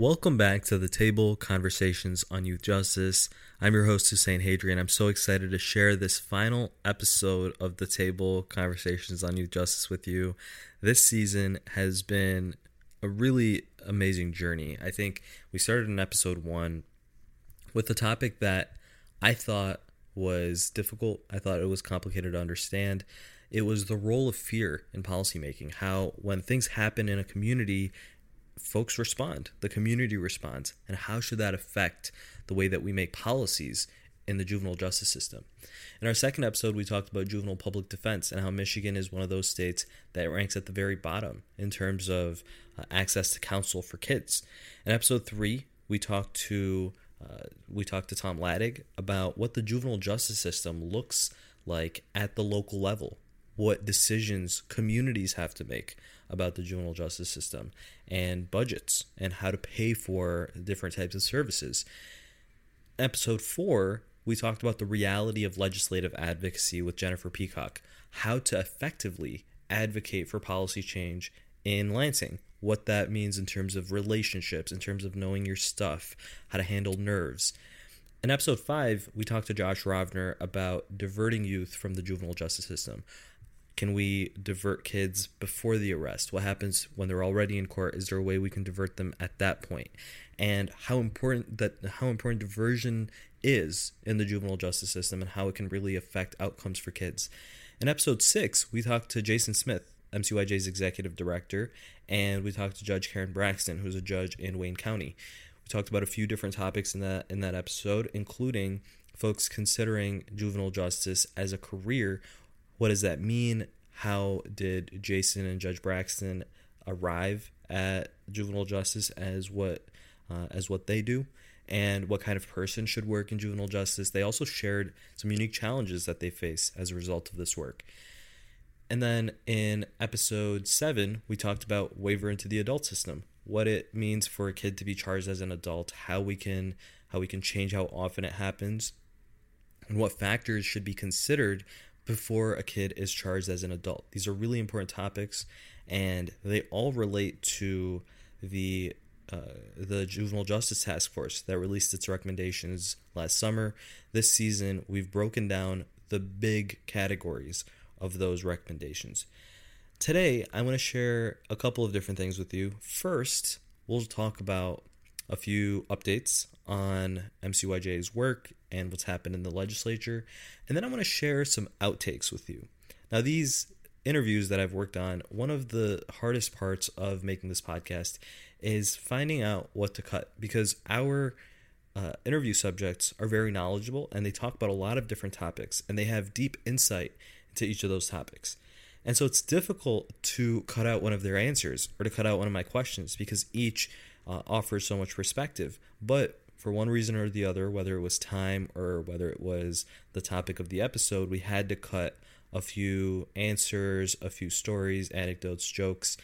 Welcome back to the table conversations on youth justice. I'm your host Husain Haidri. I'm so excited to share this final episode of the table conversations on youth justice with you. This season has been a really amazing journey. I think we started in episode 1 with a topic that I thought was difficult. I thought it was complicated to understand. It was the role of fear in policymaking, how when things happen in a community folks respond, the community responds, and how should that affect the way that we make policies in the juvenile justice system. In our second episode, we talked about juvenile public defense and how Michigan is one of those states that ranks at the very bottom in terms of uh, access to counsel for kids. In episode three, we talked to uh, we talked to Tom Laddig about what the juvenile justice system looks like at the local level, what decisions communities have to make about the juvenile justice system and budgets and how to pay for different types of services. Episode four, we talked about the reality of legislative advocacy with Jennifer Peacock, how to effectively advocate for policy change in Lansing, what that means in terms of relationships, in terms of knowing your stuff, how to handle nerves. In episode five, we talked to Josh Rovner about diverting youth from the juvenile justice system. Can we divert kids before the arrest? What happens when they're already in court? Is there a way we can divert them at that point? And how important that how important diversion is in the juvenile justice system and how it can really affect outcomes for kids. In episode six, we talked to Jason Smith, MCYJ's executive director, and we talked to Judge Karen Braxton, who's a judge in Wayne County. We talked about a few different topics in that in that episode, including folks considering juvenile justice as a career what does that mean? How did Jason and Judge Braxton arrive at juvenile justice as what uh, as what they do? and what kind of person should work in juvenile justice. They also shared some unique challenges that they face as a result of this work. And then in episode seven, we talked about waiver into the adult system, what it means for a kid to be charged as an adult, how we can how we can change how often it happens, and what factors should be considered before a kid is charged as an adult. These are really important topics, and they all relate to the uh, the Juvenile Justice Task Force that released its recommendations last summer. This season, we've broken down the big categories of those recommendations. Today, I want to share a couple of different things with you. First, we'll talk about a few updates on MCYJ's work and what's happened in the legislature. And then I want to share some outtakes with you. Now, these interviews that I've worked on, one of the hardest parts of making this podcast is finding out what to cut because our uh, interview subjects are very knowledgeable and they talk about a lot of different topics and they have deep insight into each of those topics. And so it's difficult to cut out one of their answers or to cut out one of my questions because each uh, offers so much perspective. But for one reason or the other, whether it was time or whether it was the topic of the episode, we had to cut a few answers, a few stories, anecdotes, jokes.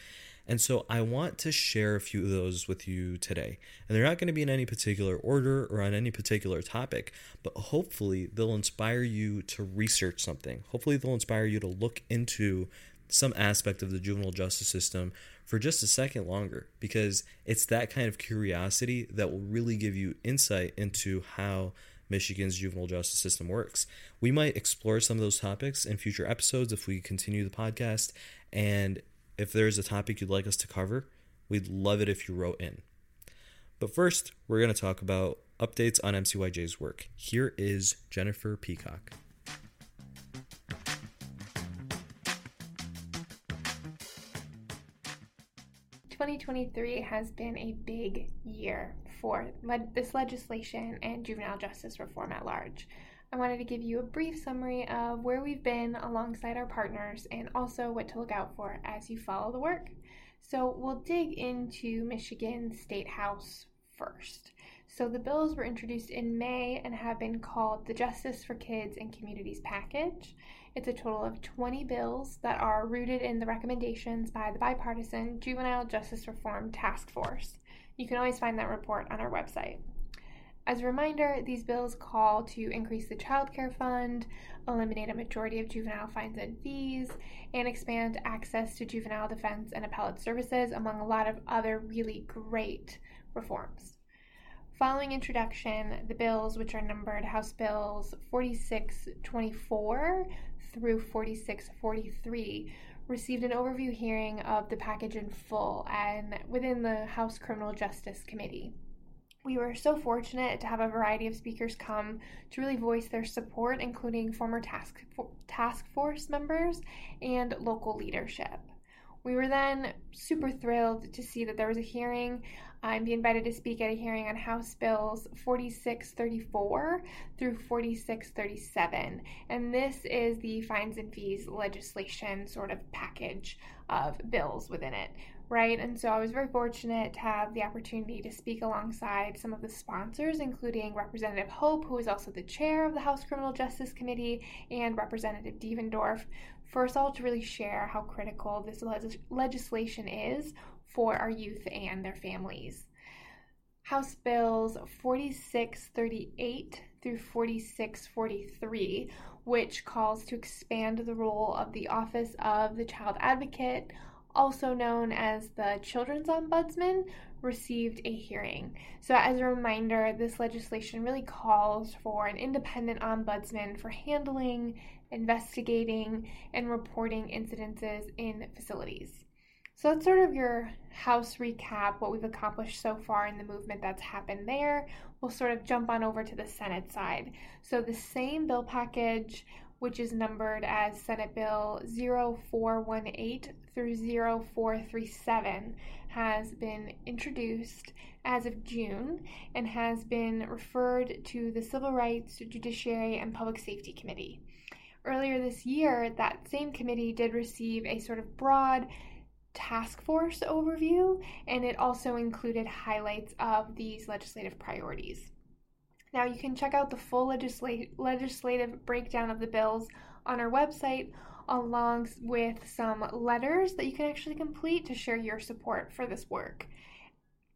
And so I want to share a few of those with you today. And they're not going to be in any particular order or on any particular topic, but hopefully they'll inspire you to research something. Hopefully they'll inspire you to look into some aspect of the juvenile justice system for just a second longer because it's that kind of curiosity that will really give you insight into how Michigan's juvenile justice system works. We might explore some of those topics in future episodes if we continue the podcast. And if there's a topic you'd like us to cover, we'd love it if you wrote in. But first, we're going to talk about updates on MCYJ's work. Here is Jennifer Peacock. 2023 has been a big year for le- this legislation and juvenile justice reform at large. I wanted to give you a brief summary of where we've been alongside our partners and also what to look out for as you follow the work. So, we'll dig into Michigan State House first. So, the bills were introduced in May and have been called the Justice for Kids and Communities Package. It's a total of 20 bills that are rooted in the recommendations by the bipartisan Juvenile Justice Reform Task Force. You can always find that report on our website. As a reminder, these bills call to increase the child care fund, eliminate a majority of juvenile fines and fees, and expand access to juvenile defense and appellate services, among a lot of other really great reforms. Following introduction, the bills, which are numbered House Bills 4624 through 4643, received an overview hearing of the package in full and within the House Criminal Justice Committee. We were so fortunate to have a variety of speakers come to really voice their support, including former task, task force members and local leadership. We were then super thrilled to see that there was a hearing be invited to speak at a hearing on House Bills 4634 through 4637. And this is the fines and fees legislation sort of package of bills within it right? And so I was very fortunate to have the opportunity to speak alongside some of the sponsors, including Representative Hope, who is also the chair of the House Criminal Justice Committee, and Representative Devendorf, for us all to really share how critical this legislation is for our youth and their families. House Bills 4638 through 4643, which calls to expand the role of the Office of the Child Advocate, also known as the Children's Ombudsman, received a hearing. So, as a reminder, this legislation really calls for an independent ombudsman for handling, investigating, and reporting incidences in facilities. So that's sort of your house recap, what we've accomplished so far in the movement that's happened there. We'll sort of jump on over to the Senate side. So the same bill package, which is numbered as Senate Bill 0418 through 0437, has been introduced as of June and has been referred to the Civil Rights, Judiciary, and Public Safety Committee. Earlier this year, that same committee did receive a sort of broad task force overview, and it also included highlights of these legislative priorities. Now, you can check out the full legisla- legislative breakdown of the bills on our website, along with some letters that you can actually complete to share your support for this work.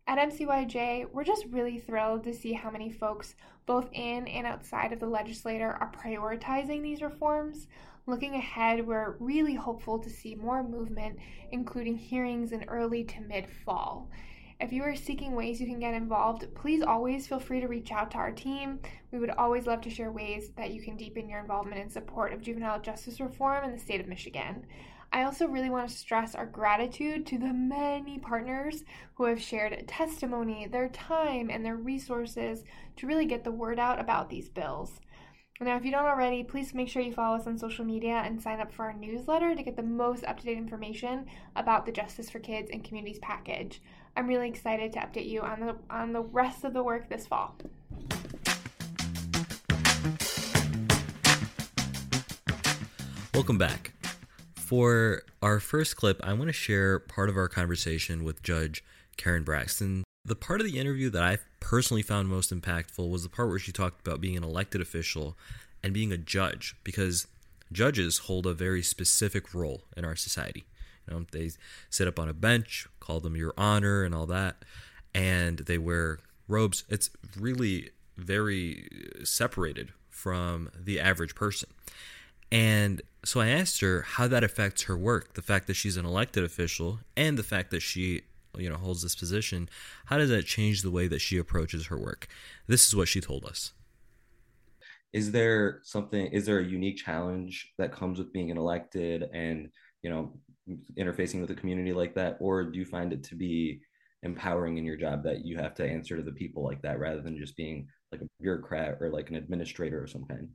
At MCYJ, we're just really thrilled to see how many folks, both in and outside of the legislature, are prioritizing these reforms. Looking ahead, we're really hopeful to see more movement, including hearings in early to mid fall. If you are seeking ways you can get involved, please always feel free to reach out to our team. We would always love to share ways that you can deepen your involvement in support of juvenile justice reform in the state of Michigan. I also really want to stress our gratitude to the many partners who have shared testimony, their time, and their resources to really get the word out about these bills. Now, if you don't already, please make sure you follow us on social media and sign up for our newsletter to get the most up to date information about the Justice for Kids and Communities package. I'm really excited to update you on the, on the rest of the work this fall. Welcome back. For our first clip, I want to share part of our conversation with Judge Karen Braxton. The part of the interview that I personally found most impactful was the part where she talked about being an elected official and being a judge because judges hold a very specific role in our society. You know, they sit up on a bench, call them your honor and all that, and they wear robes. It's really very separated from the average person. And so I asked her how that affects her work, the fact that she's an elected official and the fact that she you know holds this position how does that change the way that she approaches her work? This is what she told us. Is there something is there a unique challenge that comes with being an elected and you know interfacing with a community like that? Or do you find it to be empowering in your job that you have to answer to the people like that rather than just being like a bureaucrat or like an administrator of some kind?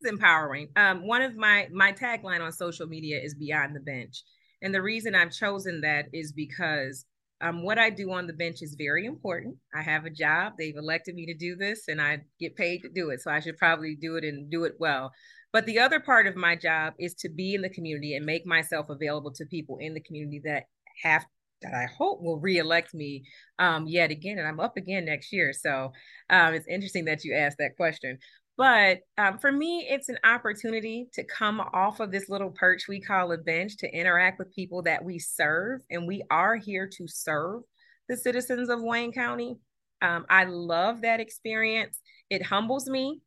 It's empowering. Um, one of my my tagline on social media is beyond the bench and the reason I've chosen that is because um, what I do on the bench is very important. I have a job. They've elected me to do this and I get paid to do it. So I should probably do it and do it well. But the other part of my job is to be in the community and make myself available to people in the community that have that I hope will reelect me um, yet again. And I'm up again next year. So um, it's interesting that you asked that question. But um, for me, it's an opportunity to come off of this little perch we call a bench to interact with people that we serve. And we are here to serve the citizens of Wayne County. Um, I love that experience. It humbles me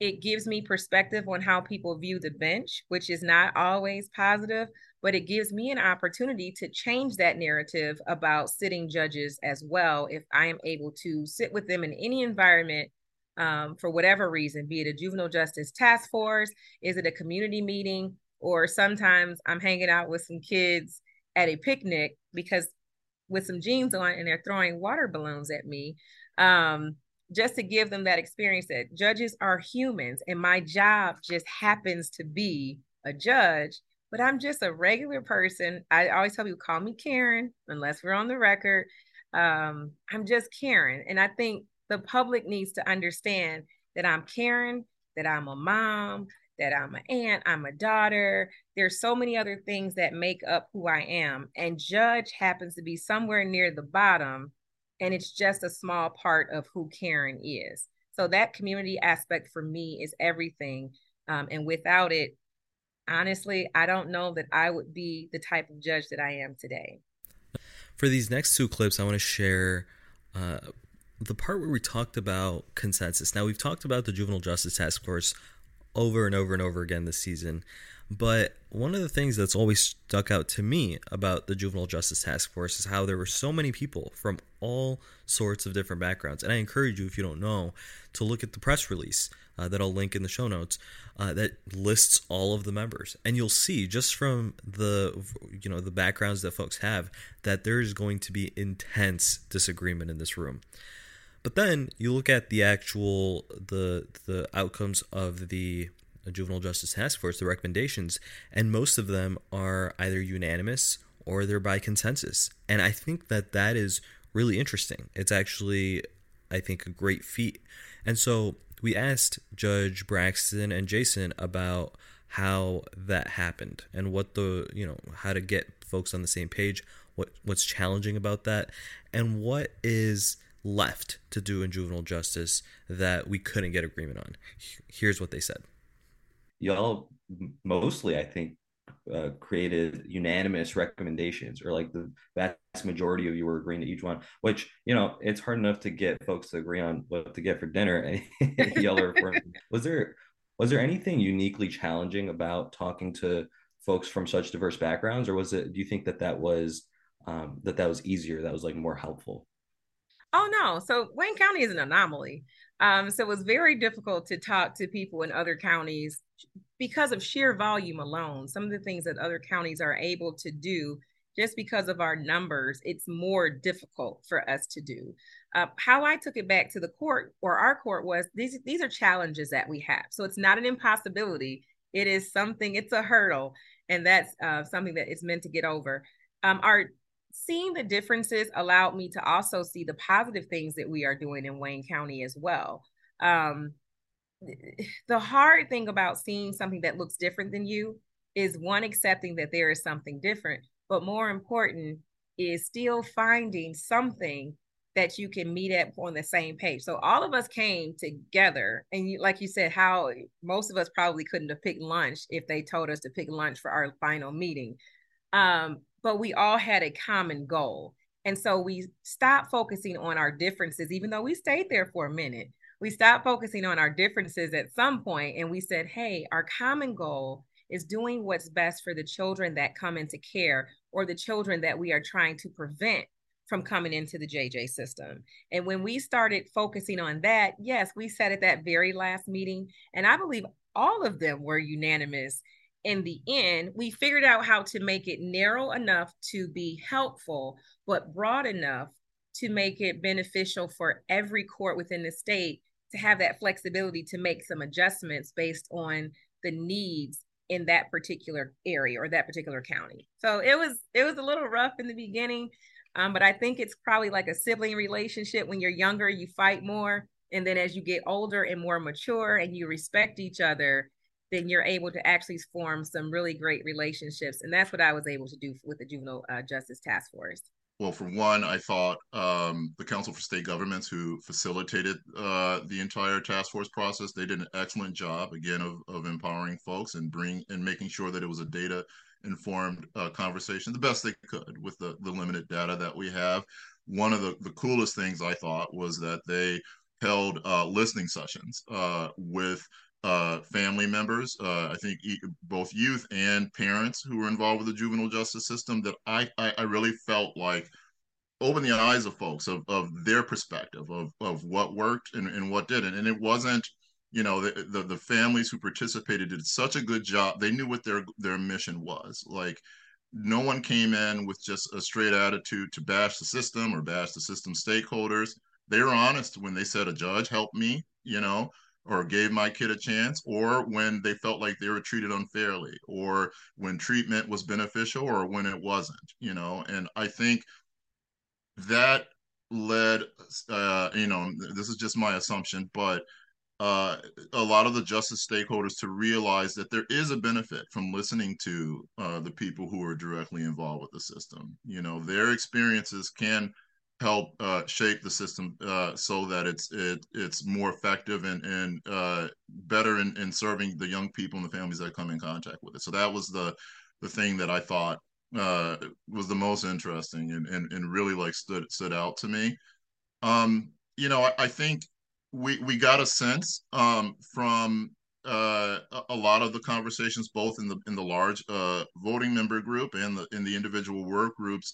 it gives me perspective on how people view the bench, which is not always positive, but it gives me an opportunity to change that narrative about sitting judges as well if I am able to sit with them in any environment um, for whatever reason, be it a juvenile justice task force, is it a community meeting, or sometimes I'm hanging out with some kids at a picnic because with some jeans on and they're throwing water balloons at me. Um, just to give them that experience that judges are humans and my job just happens to be a judge but i'm just a regular person i always tell people call me karen unless we're on the record um, i'm just karen and i think the public needs to understand that i'm karen that i'm a mom that i'm an aunt i'm a daughter there's so many other things that make up who i am and judge happens to be somewhere near the bottom and it's just a small part of who Karen is. So that community aspect for me is everything. Um, and without it, honestly, I don't know that I would be the type of judge that I am today. For these next two clips, I want to share uh, the part where we talked about consensus. Now, we've talked about the Juvenile Justice Task Force over and over and over again this season. But one of the things that's always stuck out to me about the Juvenile Justice Task Force is how there were so many people from all sorts of different backgrounds. And I encourage you, if you don't know, to look at the press release uh, that I'll link in the show notes uh, that lists all of the members, and you'll see just from the you know the backgrounds that folks have that there is going to be intense disagreement in this room. But then you look at the actual the the outcomes of the juvenile justice task force, the recommendations, and most of them are either unanimous or they're by consensus. And I think that that is really interesting. It's actually, I think, a great feat. And so we asked Judge Braxton and Jason about how that happened and what the, you know, how to get folks on the same page, what what's challenging about that, and what is left to do in juvenile justice that we couldn't get agreement on. Here's what they said y'all mostly, I think, uh, created unanimous recommendations, or like the vast majority of you were agreeing to each one. Which you know, it's hard enough to get folks to agree on what to get for dinner. Y'all are. was there was there anything uniquely challenging about talking to folks from such diverse backgrounds, or was it? Do you think that that was um, that that was easier? That was like more helpful. Oh no! So Wayne County is an anomaly. Um, so it was very difficult to talk to people in other counties because of sheer volume alone. Some of the things that other counties are able to do just because of our numbers, it's more difficult for us to do. Uh, how I took it back to the court or our court was these these are challenges that we have. So it's not an impossibility. It is something. It's a hurdle, and that's uh, something that is meant to get over. Um, our seeing the differences allowed me to also see the positive things that we are doing in Wayne County as well. Um, the hard thing about seeing something that looks different than you is one accepting that there is something different, but more important is still finding something that you can meet at on the same page. So all of us came together, and you, like you said, how most of us probably couldn't have picked lunch if they told us to pick lunch for our final meeting. Um, but we all had a common goal. And so we stopped focusing on our differences, even though we stayed there for a minute. We stopped focusing on our differences at some point and we said, hey, our common goal is doing what's best for the children that come into care or the children that we are trying to prevent from coming into the JJ system. And when we started focusing on that, yes, we said at that very last meeting, and I believe all of them were unanimous in the end, we figured out how to make it narrow enough to be helpful, but broad enough to make it beneficial for every court within the state to have that flexibility to make some adjustments based on the needs in that particular area or that particular county. So it was it was a little rough in the beginning, um, but I think it's probably like a sibling relationship. When you're younger, you fight more, and then as you get older and more mature, and you respect each other, then you're able to actually form some really great relationships. And that's what I was able to do with the Juvenile uh, Justice Task Force. Well, for one, I thought um, the Council for State Governments, who facilitated uh, the entire task force process, they did an excellent job again of, of empowering folks and bring and making sure that it was a data informed uh, conversation the best they could with the, the limited data that we have. One of the, the coolest things I thought was that they held uh, listening sessions uh, with uh, family members, uh, I think both youth and parents who were involved with the juvenile justice system that I, I, I really felt like opened the eyes of folks of, of their perspective of, of what worked and, and what didn't. And it wasn't, you know, the, the, the families who participated did such a good job. They knew what their, their mission was. Like no one came in with just a straight attitude to bash the system or bash the system stakeholders. They were honest when they said a judge helped me, you know, or gave my kid a chance, or when they felt like they were treated unfairly, or when treatment was beneficial, or when it wasn't, you know. And I think that led, uh, you know, this is just my assumption, but uh, a lot of the justice stakeholders to realize that there is a benefit from listening to uh, the people who are directly involved with the system. You know, their experiences can help uh, shape the system uh, so that it's it, it's more effective and and uh, better in, in serving the young people and the families that come in contact with it. So that was the the thing that I thought uh, was the most interesting and, and and really like stood stood out to me. Um, you know, I, I think we we got a sense um, from uh, a lot of the conversations, both in the in the large uh, voting member group and the in the individual work groups,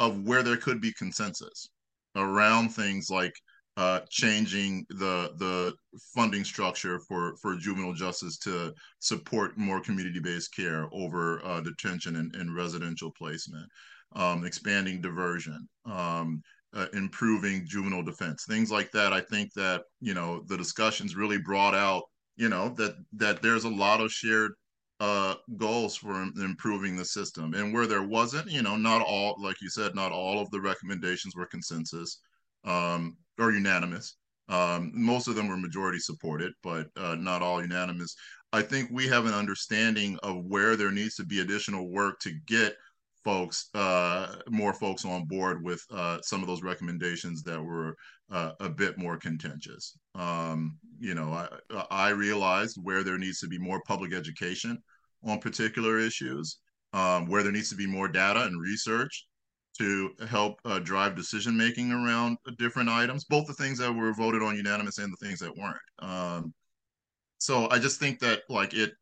of where there could be consensus around things like uh, changing the the funding structure for for juvenile justice to support more community based care over uh, detention and, and, residential placement, um, expanding diversion, um, uh, improving juvenile defense, things like that. I think that you know the discussions really brought out you know that that there's a lot of shared uh, goals for improving the system. And where there wasn't, you know, not all, like you said, not all of the recommendations were consensus um, or unanimous. Um, most of them were majority supported, but uh, not all unanimous. I think we have an understanding of where there needs to be additional work to get folks, uh, more folks on board with uh, some of those recommendations that were uh, a bit more contentious. Um, you know, I, I realized where there needs to be more public education on particular issues, um, where there needs to be more data and research to help uh, drive decision making around different items, both the things that were voted on unanimous and the things that weren't. Um, so I just think that like it,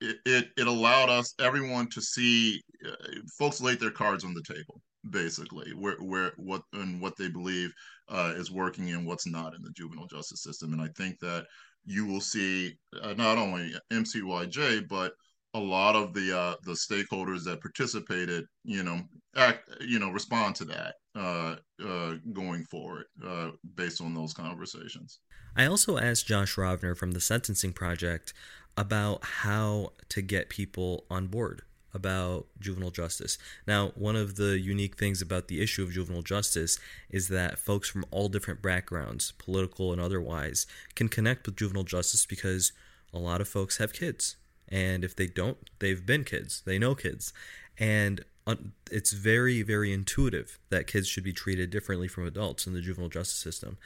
it, it, allowed us everyone to see uh, folks laid their cards on the table basically where where what and what they believe uh, is working and what's not in the juvenile justice system and i think that you will see uh, not only mcyj but a lot of the uh, the stakeholders that participated, you know, act, you know, respond to that uh, uh, going forward uh, based on those conversations. I also asked Josh Rovner from the Sentencing Project about how to get people on board about juvenile justice. Now, one of the unique things about the issue of juvenile justice is that folks from all different backgrounds, political and otherwise, can connect with juvenile justice because a lot of folks have kids and if they don't they've been kids. They know kids. And uh, it's very very intuitive that kids should be treated differently from adults in the juvenile justice system.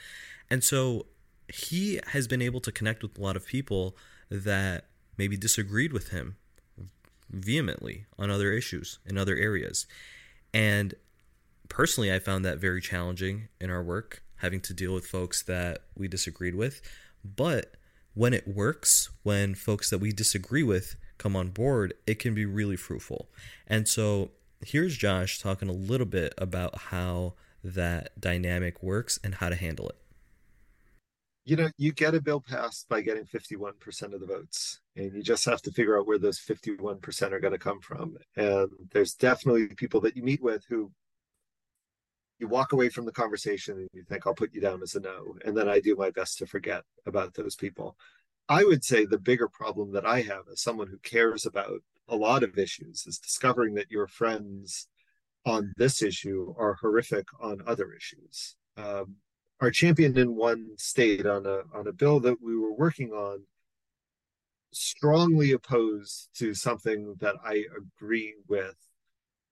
And so he has been able to connect with a lot of people that maybe disagreed with him vehemently on other issues in other areas. And personally i found that very challenging in our work having to deal with folks that we disagreed with. But when it works, when folks that we disagree with come on board, it can be really fruitful. And so here's Josh talking a little bit about how that dynamic works and how to handle it. You know, you get a bill passed by getting 51% of the votes, and you just have to figure out where those 51% are going to come from. And there's definitely people that you meet with who you walk away from the conversation and you think, I'll put you down as a no. And then I do my best to forget about those people. I would say the bigger problem that I have as someone who cares about a lot of issues is discovering that your friends on this issue are horrific on other issues. Um, our champion in one state on a on a bill that we were working on strongly opposed to something that I agree with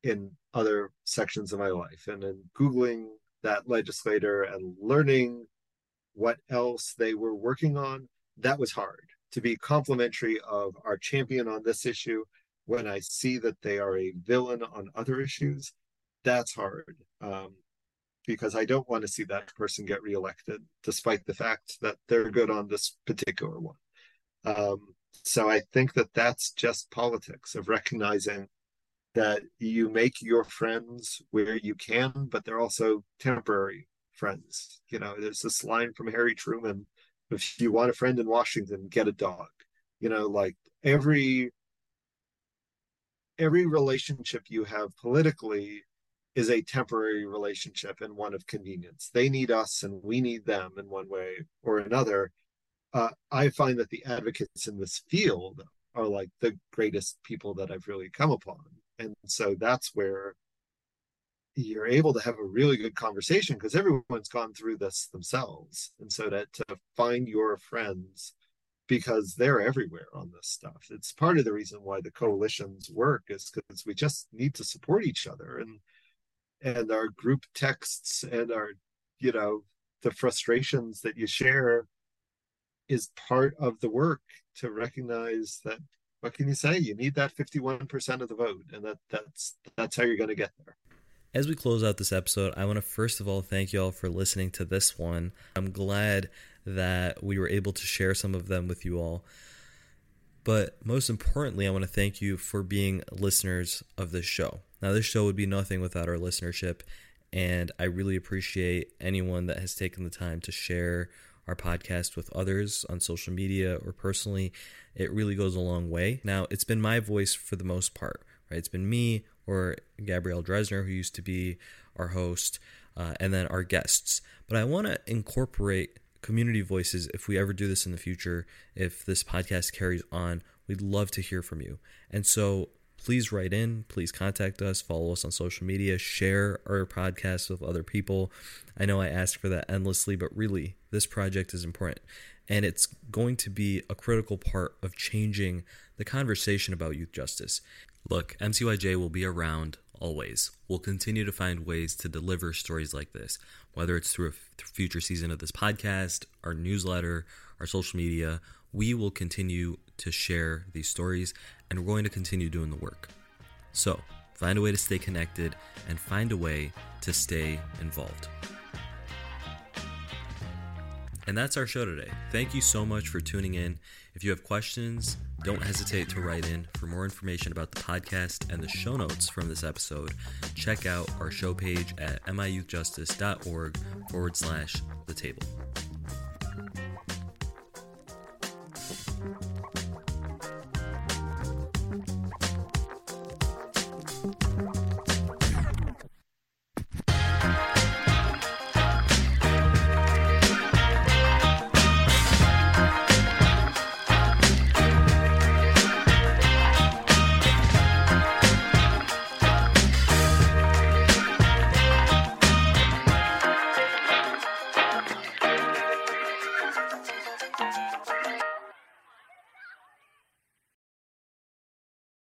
in other sections of my life. And in Googling that legislator and learning what else they were working on, that was hard to be complimentary of our champion on this issue when I see that they are a villain on other issues. That's hard um, because I don't want to see that person get reelected, despite the fact that they're good on this particular one. Um, so I think that that's just politics of recognizing that you make your friends where you can, but they're also temporary friends. You know, there's this line from Harry Truman if you want a friend in Washington, get a dog. You know, like every every relationship you have politically is a temporary relationship and one of convenience. They need us and we need them in one way or another. Uh, I find that the advocates in this field are like the greatest people that I've really come upon. And so that's where you're able to have a really good conversation because everyone's gone through this themselves. And so that to find your friends because they're everywhere on this stuff. It's part of the reason why the coalitions work is because we just need to support each other and and our group texts and our you know the frustrations that you share is part of the work to recognize that what can you say you need that 51% of the vote and that that's that's how you're going to get there as we close out this episode, I want to first of all thank you all for listening to this one. I'm glad that we were able to share some of them with you all. But most importantly, I want to thank you for being listeners of this show. Now, this show would be nothing without our listenership, and I really appreciate anyone that has taken the time to share our podcast with others on social media or personally. It really goes a long way. Now, it's been my voice for the most part, right? It's been me or Gabrielle Dresner, who used to be our host, uh, and then our guests. But I want to incorporate community voices if we ever do this in the future. If this podcast carries on, we'd love to hear from you. And so please write in, please contact us, follow us on social media, share our podcast with other people. I know I ask for that endlessly, but really, this project is important. And it's going to be a critical part of changing the conversation about youth justice. Look, MCYJ will be around always. We'll continue to find ways to deliver stories like this, whether it's through a future season of this podcast, our newsletter, our social media. We will continue to share these stories and we're going to continue doing the work. So, find a way to stay connected and find a way to stay involved. And that's our show today. Thank you so much for tuning in. If you have questions, don't hesitate to write in. For more information about the podcast and the show notes from this episode, check out our show page at miyouthjustice.org forward slash the table.